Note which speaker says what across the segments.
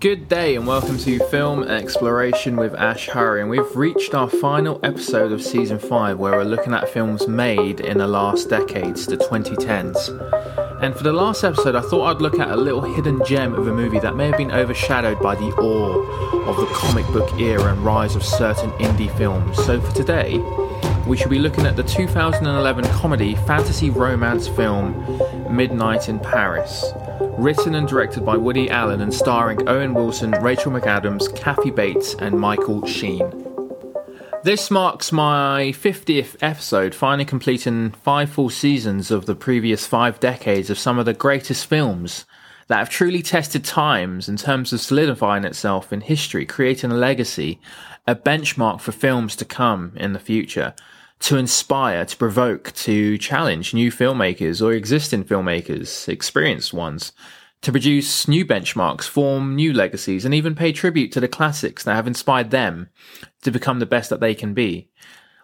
Speaker 1: Good day and welcome to Film Exploration with Ash Hurry. And we've reached our final episode of season 5 where we're looking at films made in the last decades, the 2010s. And for the last episode, I thought I'd look at a little hidden gem of a movie that may have been overshadowed by the awe of the comic book era and rise of certain indie films. So for today, we shall be looking at the 2011 comedy fantasy romance film Midnight in Paris written and directed by Woody Allen and starring Owen Wilson, Rachel McAdams, Kathy Bates, and Michael Sheen. This marks my 50th episode, finally completing five full seasons of the previous five decades of some of the greatest films that have truly tested times in terms of solidifying itself in history, creating a legacy, a benchmark for films to come in the future to inspire, to provoke, to challenge new filmmakers or existing filmmakers, experienced ones, to produce new benchmarks, form new legacies, and even pay tribute to the classics that have inspired them to become the best that they can be.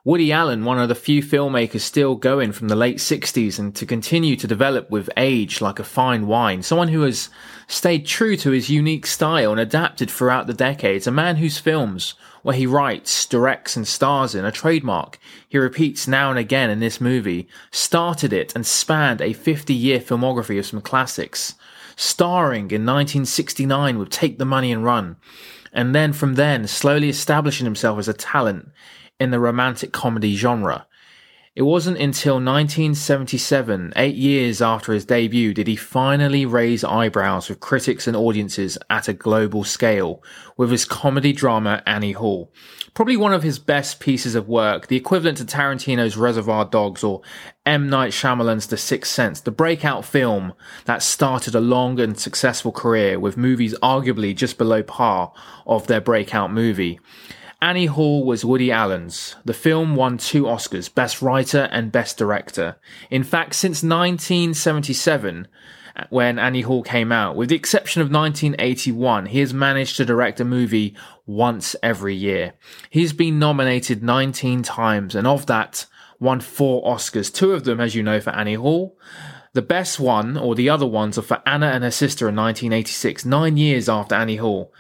Speaker 1: Woody Allen, one of the few filmmakers still going from the late 60s and to continue to develop with age like a fine wine. Someone who has stayed true to his unique style and adapted throughout the decades. A man whose films, where he writes, directs and stars in, a trademark he repeats now and again in this movie, started it and spanned a 50 year filmography of some classics. Starring in 1969 with Take the Money and Run. And then from then, slowly establishing himself as a talent in the romantic comedy genre. It wasn't until 1977, eight years after his debut, did he finally raise eyebrows with critics and audiences at a global scale with his comedy drama Annie Hall. Probably one of his best pieces of work, the equivalent to Tarantino's Reservoir Dogs or M. Night Shyamalan's The Sixth Sense, the breakout film that started a long and successful career with movies arguably just below par of their breakout movie. Annie Hall was Woody Allen's. The film won two Oscars, Best Writer and Best Director. In fact, since 1977, uh, when Annie Hall came out, with the exception of 1981, he has managed to direct a movie once every year. He's been nominated 19 times, and of that, won four Oscars. Two of them, as you know, for Annie Hall. The best one, or the other ones, are for Hannah and her sister in 1986, nine years after Annie Hall.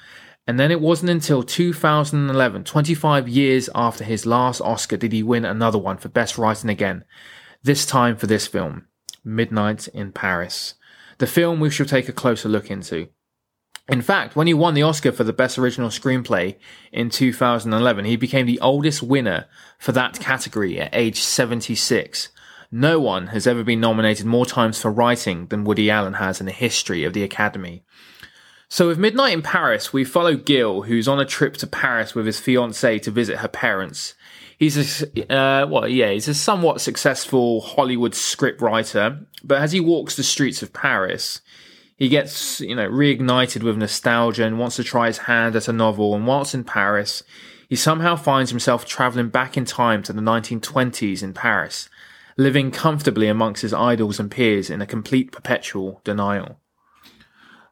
Speaker 1: And then it wasn't until 2011, 25 years after his last Oscar, did he win another one for Best Writing again. This time for this film, Midnight in Paris. The film we shall take a closer look into. In fact, when he won the Oscar for the Best Original Screenplay in 2011, he became the oldest winner for that category at age 76. No one has ever been nominated more times for writing than Woody Allen has in the history of the Academy. So with Midnight in Paris, we follow Gil, who's on a trip to Paris with his fiancée to visit her parents. He's a, uh, well, yeah, he's a somewhat successful Hollywood script writer, but as he walks the streets of Paris, he gets, you know, reignited with nostalgia and wants to try his hand at a novel. And whilst in Paris, he somehow finds himself traveling back in time to the 1920s in Paris, living comfortably amongst his idols and peers in a complete perpetual denial.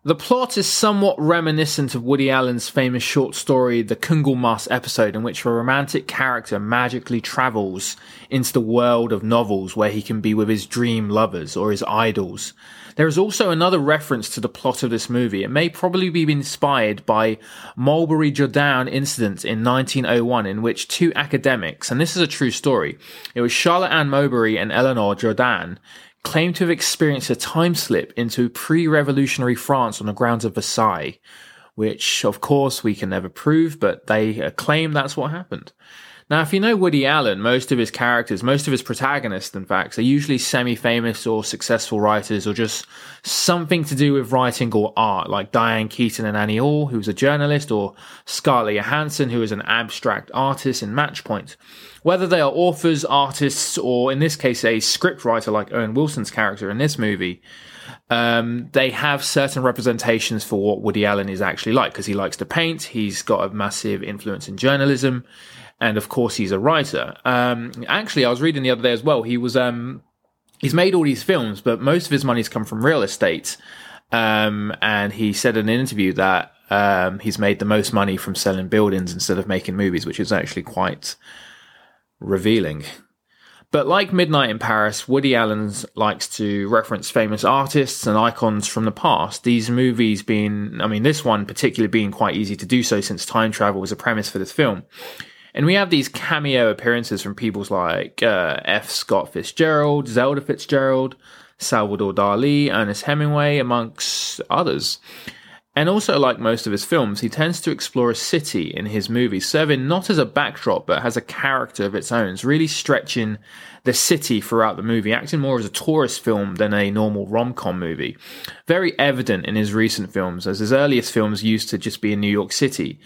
Speaker 1: The plot is somewhat reminiscent of Woody Allen's famous short story, The Kugelmass episode, in which a romantic character magically travels into the world of novels where he can be with his dream lovers or his idols. There is also another reference to the plot of this movie. It may probably be inspired by Moberly Jourdain incident in 1901 in which two academics, and this is a true story, it was Charlotte Anne Moberly and Eleanor Jourdain, claim to have experienced a time slip into pre-revolutionary France on the grounds of Versailles, which of course we can never prove, but they uh, claim that's what happened. Now, if you know Woody Allen, most of his characters, most of his protagonists, in fact, are usually semi-famous or successful writers or just something to do with writing or art, like Diane Keaton and Annie Hall, who's a journalist, or Scarlett Johansson, who is an abstract artist in Matchpoint. Whether they are authors, artists, or in this case, a scriptwriter like Owen Wilson's character in this movie, um, they have certain representations for what Woody Allen is actually like because he likes to paint. He's got a massive influence in journalism and of course he's a writer. Um, actually, I was reading the other day as well. He was um, he's made all these films, but most of his money's come from real estate. Um, and he said in an interview that um, he's made the most money from selling buildings instead of making movies, which is actually quite revealing. But like Midnight in Paris, Woody Allen likes to reference famous artists and icons from the past. These movies being, I mean, this one particularly being quite easy to do so since time travel was a premise for this film. And we have these cameo appearances from people like uh, F. Scott Fitzgerald, Zelda Fitzgerald, Salvador Dali, Ernest Hemingway, amongst others. And also, like most of his films, he tends to explore a city in his movies, serving not as a backdrop, but has a character of its own. It's really stretching the city throughout the movie, acting more as a tourist film than a normal rom-com movie. Very evident in his recent films, as his earliest films used to just be in New York City.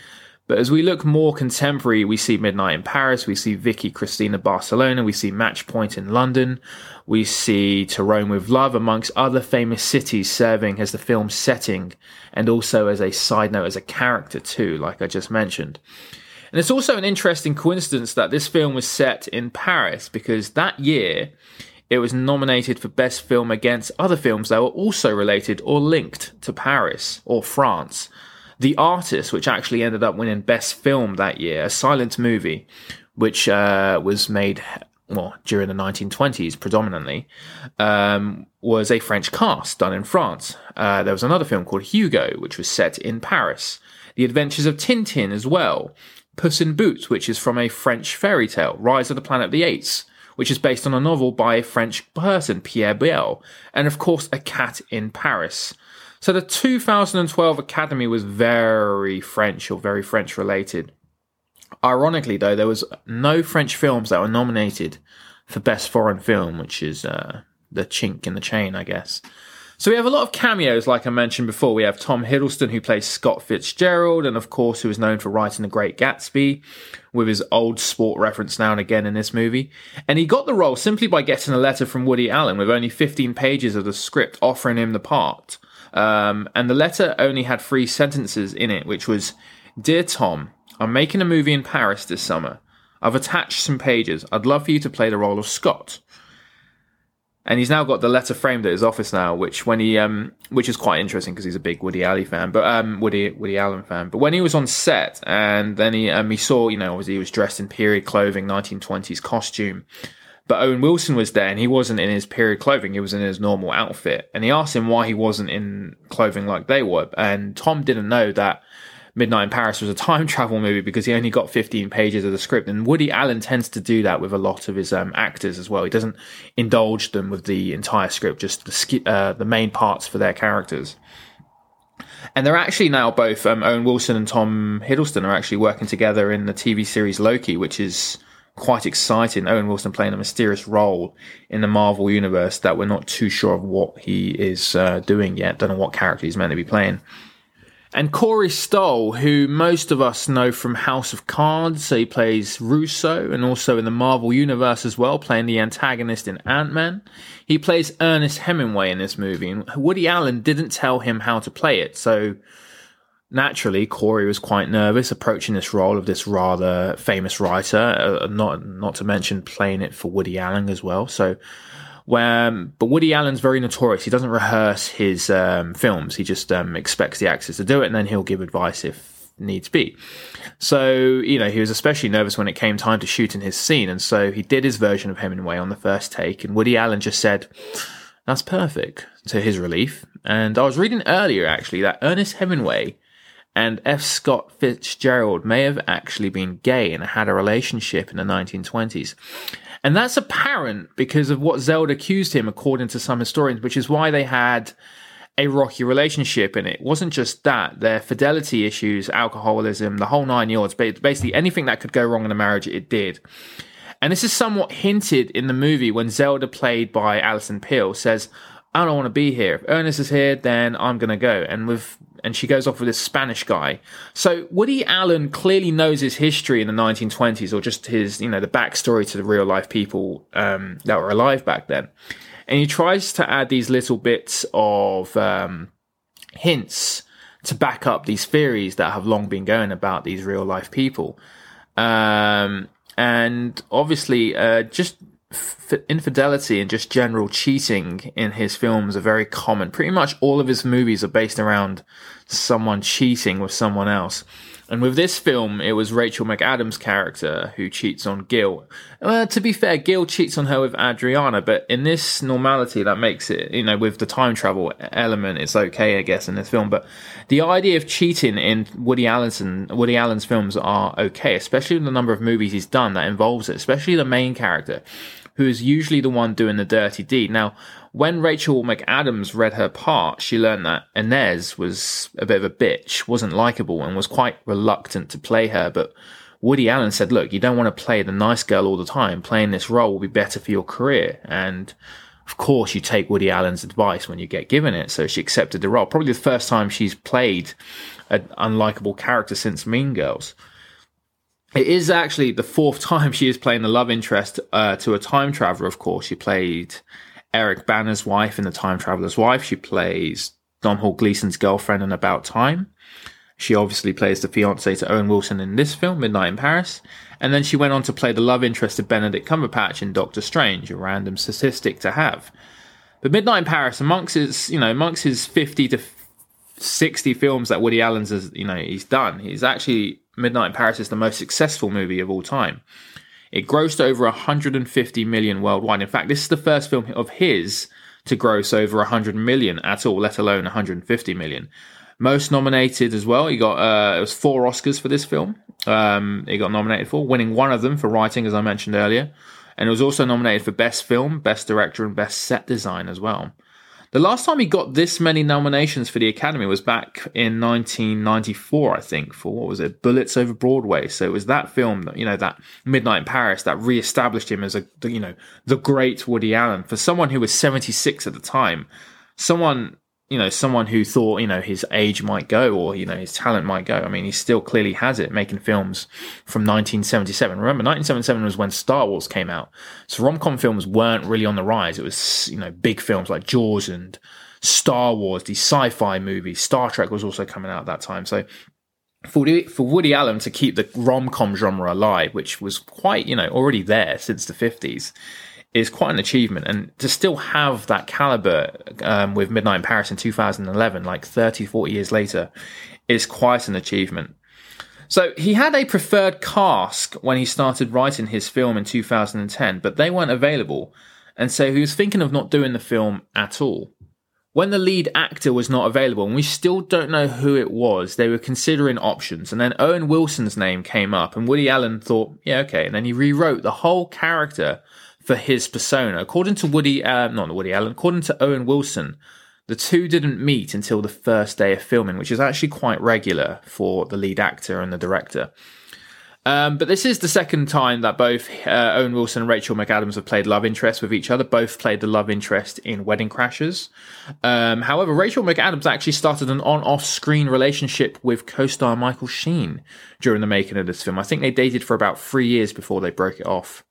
Speaker 1: But as we look more contemporary, we see Midnight in Paris, we see Vicky Cristina Barcelona, we see Match Point in London, we see To Rome with Love, amongst other famous cities serving as the film's setting and also as a side note, as a character too, like I just mentioned. And it's also an interesting coincidence that this film was set in Paris because that year it was nominated for Best Film against other films that were also related or linked to Paris or France. The Artist, which actually ended up winning Best Film that year, a silent movie, which uh, was made well during the 1920s predominantly, um, was a French cast done in France. Uh, there was another film called Hugo, which was set in Paris. The Adventures of Tintin as well. Puss in Boots, which is from a French fairy tale. Rise of the Planet of the Apes, which is based on a novel by a French person, Pierre Boulle. And of course, A Cat in Paris. So the 2012 Academy was very French or very French related. Ironically, though, there was no French films that were nominated for Best Foreign Film, which is uh, the chink in the chain, I guess. So we have a lot of cameos, like I mentioned before. We have Tom Hiddleston, who plays Scott Fitzgerald, and of course, who is known for writing The Great Gatsby, with his old sport reference now and again in this movie. And he got the role simply by getting a letter from Woody Allen with only 15 pages of the script offering him the part. Um, and the letter only had three sentences in it, which was Dear Tom, I'm making a movie in Paris this summer. I've attached some pages. I'd love for you to play the role of Scott. And he's now got the letter framed at his office now, which when he, um, which is quite interesting because he's a big Woody Allen fan, but um, Woody Woody Allen fan. But when he was on set, and then he, um, he saw, you know, obviously he was dressed in period clothing, 1920s costume, but Owen Wilson was there and he wasn't in his period clothing. He was in his normal outfit. And he asked him why he wasn't in clothing like they were. And Tom didn't know that Midnight in Paris was a time travel movie because he only got 15 pages of the script. And Woody Allen tends to do that with a lot of his um, actors as well. He doesn't indulge them with the entire script, just the, uh, the main parts for their characters. And they're actually now both um, Owen Wilson and Tom Hiddleston are actually working together in the TV series Loki, which is quite exciting. Owen Wilson playing a mysterious role in the Marvel universe that we're not too sure of what he is uh, doing yet. Don't know what character he's meant to be playing. And Corey Stoll, who most of us know from House of Cards, so he plays Russo and also in the Marvel Universe as well, playing the antagonist in Ant Man. He plays Ernest Hemingway in this movie, and Woody Allen didn't tell him how to play it, so naturally, Corey was quite nervous approaching this role of this rather famous writer, uh, not not to mention playing it for Woody Allen as well. So, when, but Woody Allen's very notorious. He doesn't rehearse his um, films. He just um, expects the actors to do it, and then he'll give advice if needs be. So, you know, he was especially nervous when it came time to shoot in his scene, and so he did his version of Hemingway on the first take, and Woody Allen just said. That's perfect to his relief. And I was reading earlier actually that Ernest Hemingway and F. Scott Fitzgerald may have actually been gay and had a relationship in the 1920s. And that's apparent because of what Zelda accused him, according to some historians, which is why they had a rocky relationship. And it wasn't just that, their fidelity issues, alcoholism, the whole nine yards, but basically anything that could go wrong in a marriage, it did. And this is somewhat hinted in the movie when Zelda, played by Alison Pill, says, I don't want to be here. If Ernest is here, then I'm going to go. And with and she goes off with this Spanish guy. So Woody Allen clearly knows his history in the 1920s, or just his, you know, the backstory to the real life people um, that were alive back then. And he tries to add these little bits of um, hints to back up these theories that have long been going about these real life people. Um, and obviously, uh, just infidelity and just general cheating in his films are very common. Pretty much all of his movies are based around someone cheating with someone else. And with this film, it was Rachel McAdams' character who cheats on Gil. Uh, to be fair, Gil cheats on her with Adriana, but in this normality, that makes it, you know, with the time travel element, it's okay, I guess, in this film. But the idea of cheating in Woody Allen's Woody Allen's films are okay, especially the number of movies he's done that involves it, especially the main character, who is usually the one doing the dirty deed. Now, when Rachel McAdams read her part, she learned that Inez was a bit of a bitch, wasn't likable, and was quite reluctant to play her. But Woody Allen said, look, you don't want to play the nice girl all the time. Playing this role will be better for your career. And of course, you take Woody Allen's advice when you get given it. So she accepted the role. Probably the first time she's played an unlikable character since Mean Girls. It is actually the fourth time she is playing the love interest uh, to a time traveler, of course. She played Eric Bana's wife in The Time Traveler's Wife. She plays Domhnall Gleeson's girlfriend in About Time. She obviously plays the fiance to Owen Wilson in this film, Midnight in Paris. And then she went on to play the love interest of Benedict Cumberbatch in Doctor Strange, a random statistic to have. But Midnight in Paris, amongst his, you know, amongst his 50 to 60 films that Woody Allen's has, you know, he's done, he's actually, Midnight in Paris is the most successful movie of all time. It grossed over 150 million worldwide. In fact, this is the first film of his to gross over 100 million at all, let alone 150 million. Most nominated as well. He got uh, it was four Oscars for this film. Um, he got nominated for, winning one of them for writing, as I mentioned earlier, and it was also nominated for best film, best director, and best set design as well. The last time he got this many nominations for the Academy was back in 1994, I think, for what was it, Bullets Over Broadway. So it was that film that, you know, that Midnight in Paris that re-established him as a, you know, the great Woody Allen. For someone who was 76 at the time, someone you know, someone who thought, you know, his age might go or, you know, his talent might go. I mean, he still clearly has it making films from 1977. Remember, 1977 was when Star Wars came out. So rom-com films weren't really on the rise. It was, you know, big films like Jaws and Star Wars, these sci-fi movies. Star Trek was also coming out at that time. So for Woody, for Woody Allen to keep the rom-com genre alive, which was quite, you know, already there since the 50s, is quite an achievement. And to still have that caliber um, with Midnight in Paris in 2011, like 30, 40 years later, is quite an achievement. So he had a preferred cast when he started writing his film in 2010, but they weren't available. And so he was thinking of not doing the film at all. When the lead actor was not available, and we still don't know who it was, they were considering options. And then Owen Wilson's name came up, and Woody Allen thought, yeah, okay. And then he rewrote the whole character for his persona. According to Woody, uh, not Woody Allen, according to Owen Wilson, the two didn't meet until the first day of filming, which is actually quite regular for the lead actor and the director. Um, but this is the second time that both uh, Owen Wilson and Rachel McAdams have played love interest with each other. Both played the love interest in Wedding Crashers. Um, however, Rachel McAdams actually started an on-off screen relationship with co-star Michael Sheen during the making of this film. I think they dated for about three years before they broke it off.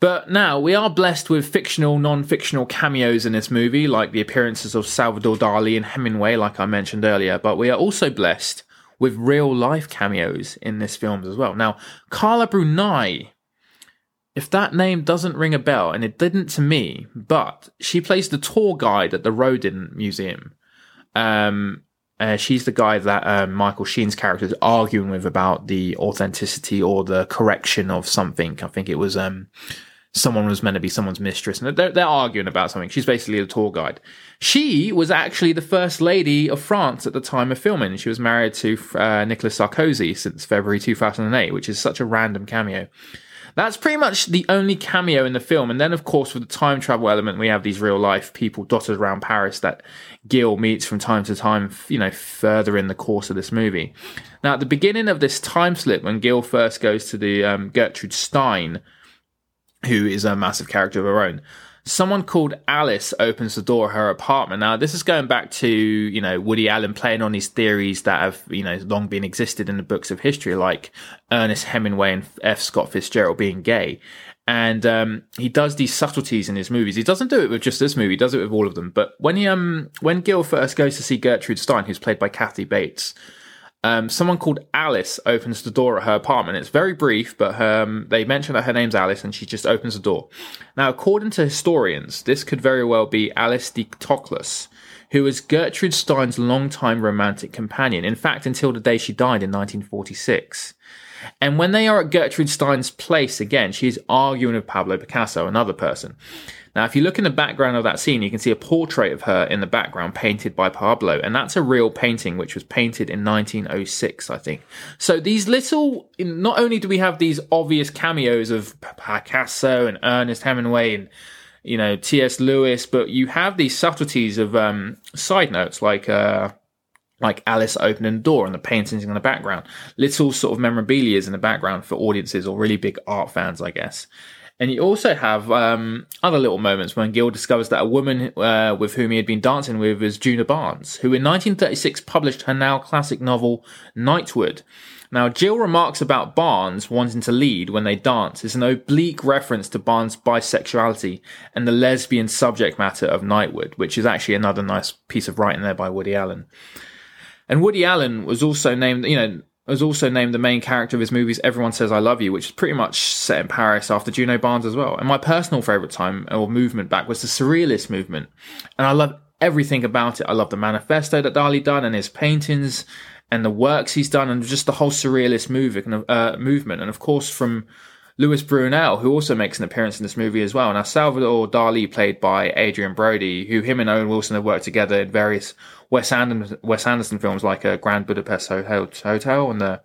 Speaker 1: But now we are blessed with fictional, non fictional cameos in this movie, like the appearances of Salvador Dali and Hemingway, like I mentioned earlier. But we are also blessed with real life cameos in this film as well. Now, Carla Bruni, if that name doesn't ring a bell, and it didn't to me, but she plays the tour guide at the Rodin Museum. Um, uh, she's the guy that um, Michael Sheen's character is arguing with about the authenticity or the correction of something. I think it was um, someone was meant to be someone's mistress, and they're, they're arguing about something. She's basically a tour guide. She was actually the first lady of France at the time of filming. She was married to uh, Nicolas Sarkozy since February 2008, which is such a random cameo. That's pretty much the only cameo in the film. And then, of course, with the time travel element, we have these real life people dotted around Paris that Gil meets from time to time, you know, further in the course of this movie. Now, at the beginning of this time slip, when Gil first goes to the um, Gertrude Stein who is a massive character of her own. Someone called Alice opens the door of her apartment. Now, this is going back to, you know, Woody Allen playing on these theories that have, you know, long been existed in the books of history, like Ernest Hemingway and F. Scott Fitzgerald being gay. And um, he does these subtleties in his movies. He doesn't do it with just this movie; he does it with all of them. But when he um when Gil first goes to see Gertrude Stein, who's played by Kathy Bates, um, someone called Alice opens the door at her apartment. It's very brief, but um, they mention that her name's Alice and she just opens the door. Now, according to historians, this could very well be Alice B. Toklas, who was Gertrude Stein's longtime romantic companion. In fact, until the day she died in 1946. And when they are at Gertrude Stein's place again, she's arguing with Pablo Picasso, another person. Now, if you look in the background of that scene, you can see a portrait of her in the background painted by Pablo, and that's a real painting which was painted in 1906, I think. So these little, not only do we have these obvious cameos of Picasso and Ernest Hemingway and you know T.S. Lewis, but you have these subtleties of um, side notes like. Uh, like Alice opening the door and the paintings in the background, little sort of memorabilia in the background for audiences or really big art fans, I guess. And you also have um, other little moments when Gil discovers that a woman uh, with whom he had been dancing with is Djuna Barnes, who in 1936 published her now classic novel Nightwood. Now, Jill remarks about Barnes wanting to lead when they dance is an oblique reference to Barnes' bisexuality and the lesbian subject matter of Nightwood, which is actually another nice piece of writing there by Woody Allen. And Woody Allen was also named, you know, was also named the main character of his movies Everyone Says I Love You, which is pretty much set in Paris after Djuna Barnes as well. And my personal favourite time or movement back was the Surrealist movement. And I love everything about it. I love the manifesto that Dali done and his paintings and the works he's done and just the whole Surrealist movement. Uh, movement. And of course, from Louis Buñuel, who also makes an appearance in this movie as well. Now, Salvador Dali, played by Adrien Brody, who him and Owen Wilson have worked together in various Wes Anderson, Wes Anderson films like uh, Grand Budapest Hotel and the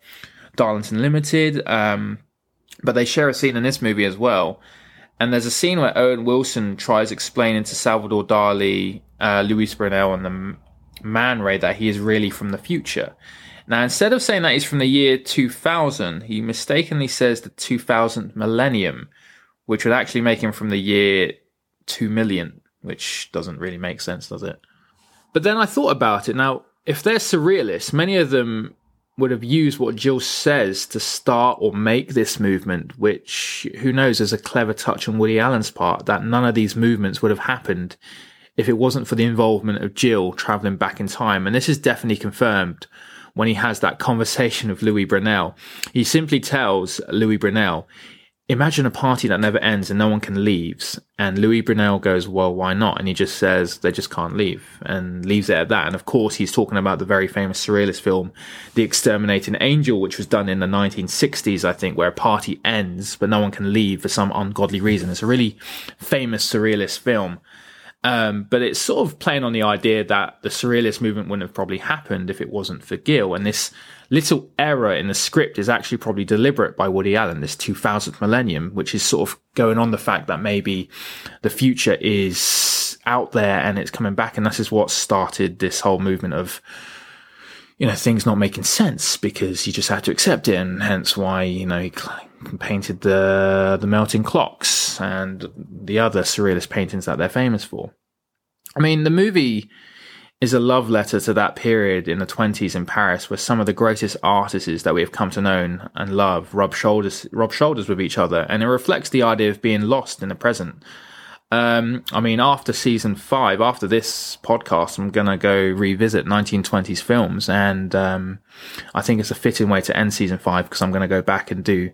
Speaker 1: Darjeeling Limited. Um, but they share a scene in this movie as well. And there's a scene where Owen Wilson tries explaining to Salvador Dali, uh, Luis Buñuel, and the Man Ray that he is really from the future. Now, instead of saying that he's from the year 2000, he mistakenly says the 2000 millennium, which would actually make him from the year 2 million, which doesn't really make sense, does it? But then I thought about it. Now, if they're surrealists, many of them would have used what Jill says to start or make this movement, which who knows is a clever touch on Woody Allen's part that none of these movements would have happened if it wasn't for the involvement of Jill traveling back in time. And this is definitely confirmed when he has that conversation with Louis Buñuel. He simply tells Louis Buñuel, imagine a party that never ends and no one can leave. And Louis Buñuel goes, well, why not? And he just says they just can't leave and leaves it at that. And of course, he's talking about the very famous surrealist film, The Exterminating Angel, which was done in the 1960s, I think, where a party ends, but no one can leave for some ungodly reason. It's a really famous surrealist film. Um, but it's sort of playing on the idea that the surrealist movement wouldn't have probably happened if it wasn't for Gil. And this little error in the script is actually probably deliberate by Woody Allen, this 2000th millennium, which is sort of going on the fact that maybe the future is out there and it's coming back. And this is what started this whole movement of, you know, things not making sense because you just had to accept it. And hence why, you know, he painted the the melting clocks and the other surrealist paintings that they're famous for. I mean, the movie is a love letter to that period in the 20s in Paris where some of the greatest artists that we have come to know and love rub shoulders rub shoulders with each other and it reflects the idea of being lost in the present. Um, I mean, after season five, after this podcast, I'm going to go revisit 1920s films. And um, I think it's a fitting way to end season five because I'm going to go back and do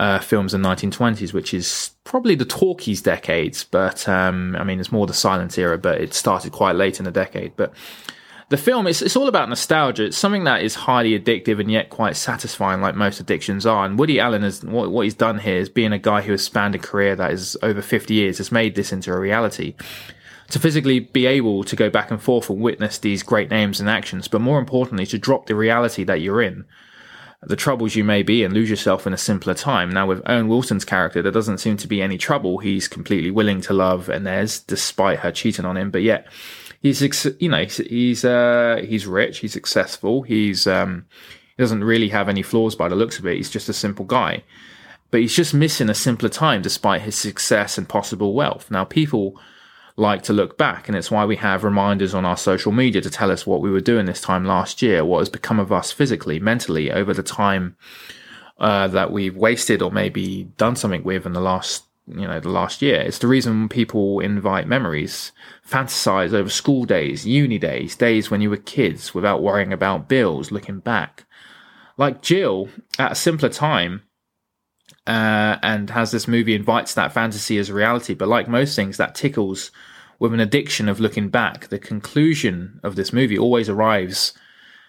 Speaker 1: uh, films in the 1920s, which is probably the talkies decades. But um, I mean, it's more the silent era, but it started quite late in the decade. But the film it's, it's all about nostalgia. It's something that is highly addictive and yet quite satisfying, like most addictions are. And Woody Allen has what, what he's done here is being a guy who has spanned a career that is over 50 years, has made this into a reality. To physically be able to go back and forth and witness these great names and actions, but more importantly, to drop the reality that you're in the troubles you may be and lose yourself in a simpler time. Now, with Owen Wilson's character, there doesn't seem to be any trouble. He's completely willing to love Inez despite her cheating on him, but yet he's, you know, he's, uh, he's rich, he's successful, he's, um, he doesn't really have any flaws by the looks of it. He's just a simple guy. But he's just missing a simpler time despite his success and possible wealth. Now, people like to look back. And it's why we have reminders on our social media to tell us what we were doing this time last year, what has become of us physically, mentally over the time uh, that we've wasted or maybe done something with in the last you know the last year it's the reason people invite memories fantasize over school days uni days days when you were kids without worrying about bills looking back like jill at a simpler time uh, and has this movie invites that fantasy as reality but like most things that tickles with an addiction of looking back, the conclusion of this movie always arrives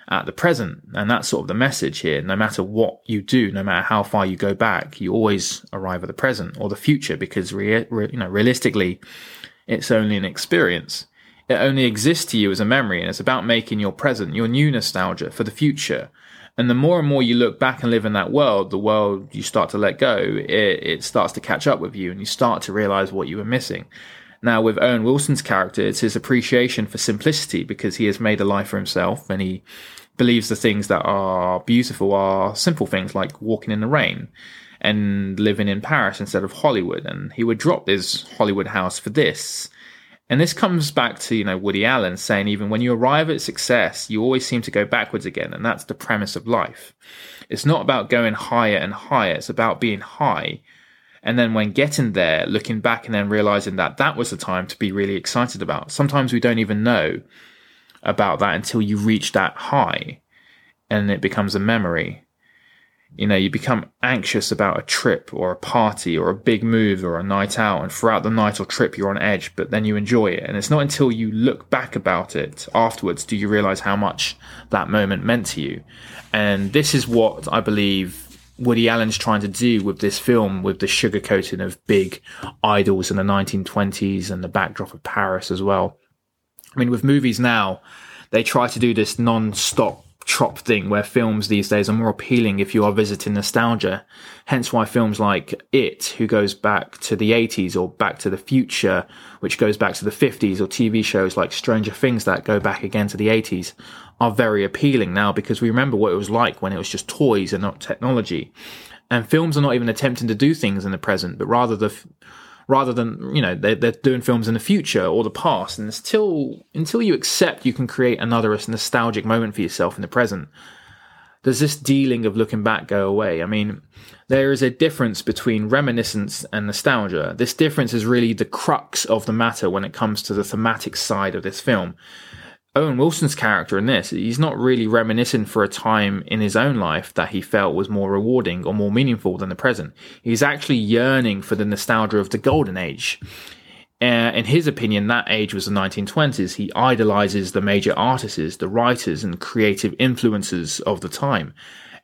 Speaker 1: at the present. And that's sort of the message here. No matter what you do, no matter how far you go back, you always arrive at the present or the future because re- you know, realistically, it's only an experience. It only exists to you as a memory and it's about making your present, your new nostalgia for the future. And the more and more you look back and live in that world, the world you start to let go, it, it starts to catch up with you and you start to realize what you were missing. Now, with Owen Wilson's character, it's his appreciation for simplicity because he has made a life for himself and he believes the things that are beautiful are simple things like walking in the rain and living in Paris instead of Hollywood. And he would drop his Hollywood house for this. And this comes back to, you know, Woody Allen saying even when you arrive at success, you always seem to go backwards again. And that's the premise of life. It's not about going higher and higher. It's about being high and then when getting there, looking back and then realizing that that was the time to be really excited about. Sometimes we don't even know about that until you reach that high and it becomes a memory. You know, you become anxious about a trip or a party or a big move or a night out. And throughout the night or trip, you're on edge, but then you enjoy it. And it's not until you look back about it afterwards do you realize how much that moment meant to you. And this is what I believe Woody Allen's trying to do with this film, with the sugarcoating of big idols in the 1920s and the backdrop of Paris as well. I mean, with movies now, they try to do this non-stop trop thing where films these days are more appealing if you are visiting nostalgia. Hence why films like It, who goes back to the 80s or Back to the Future, which goes back to the 50s, or TV shows like Stranger Things that go back again to the 80s, are very appealing now because we remember what it was like when it was just toys and not technology. And films are not even attempting to do things in the present, but rather the rather than you know they're, they're doing films in the future or the past. And until until you accept you can create another nostalgic moment for yourself in the present does this dealing of looking back go away? I mean there is a difference between reminiscence and nostalgia. This difference is really the crux of the matter when it comes to the thematic side of this film Owen Wilson's character in this, he's not really reminiscing for a time in his own life that he felt was more rewarding or more meaningful than the present. He's actually yearning for the nostalgia of the golden age. Uh, in his opinion, that age was the 1920s. He idolizes the major artists, the writers, and creative influences of the time.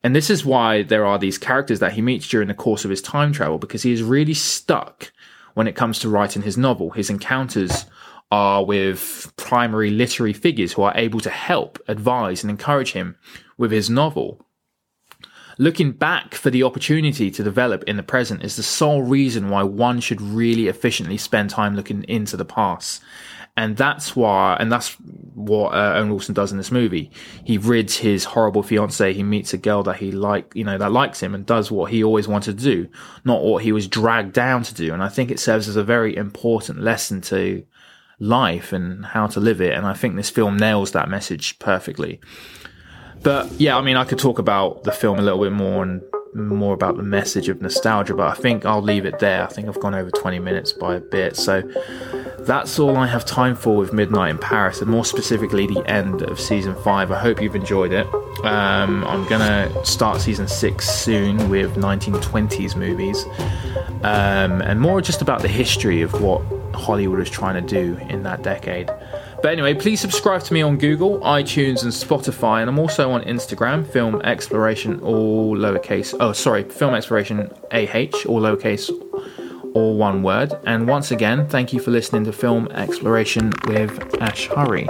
Speaker 1: And this is why there are these characters that he meets during the course of his time travel, because he is really stuck when it comes to writing his novel. His encounters are with primary literary figures who are able to help, advise, and encourage him with his novel. Looking back for the opportunity to develop in the present is the sole reason why one should really efficiently spend time looking into the past. And that's why, and that's what uh, Owen Wilson does in this movie. He rids his horrible fiance. He meets a girl that he like, you know, that likes him and does what he always wanted to do, not what he was dragged down to do. And I think it serves as a very important lesson to life and how to live it. And I think this film nails that message perfectly. But yeah, I mean, I could talk about the film a little bit more and more about the message of nostalgia, but I think I'll leave it there. I think I've gone over 20 minutes by a bit. So that's all I have time for with Midnight in Paris, and more specifically, the end of season five. I hope you've enjoyed it. Um, I'm gonna start season six soon with 1920s movies, um, and more just about the history of what Hollywood was trying to do in that decade. But anyway, please subscribe to me on Google, iTunes, and Spotify, and I'm also on Instagram, Film Exploration, all lowercase. Oh, sorry, Film Exploration AH, all lowercase, all one word. And once again, thank you for listening to Film Exploration with Ash Hurry.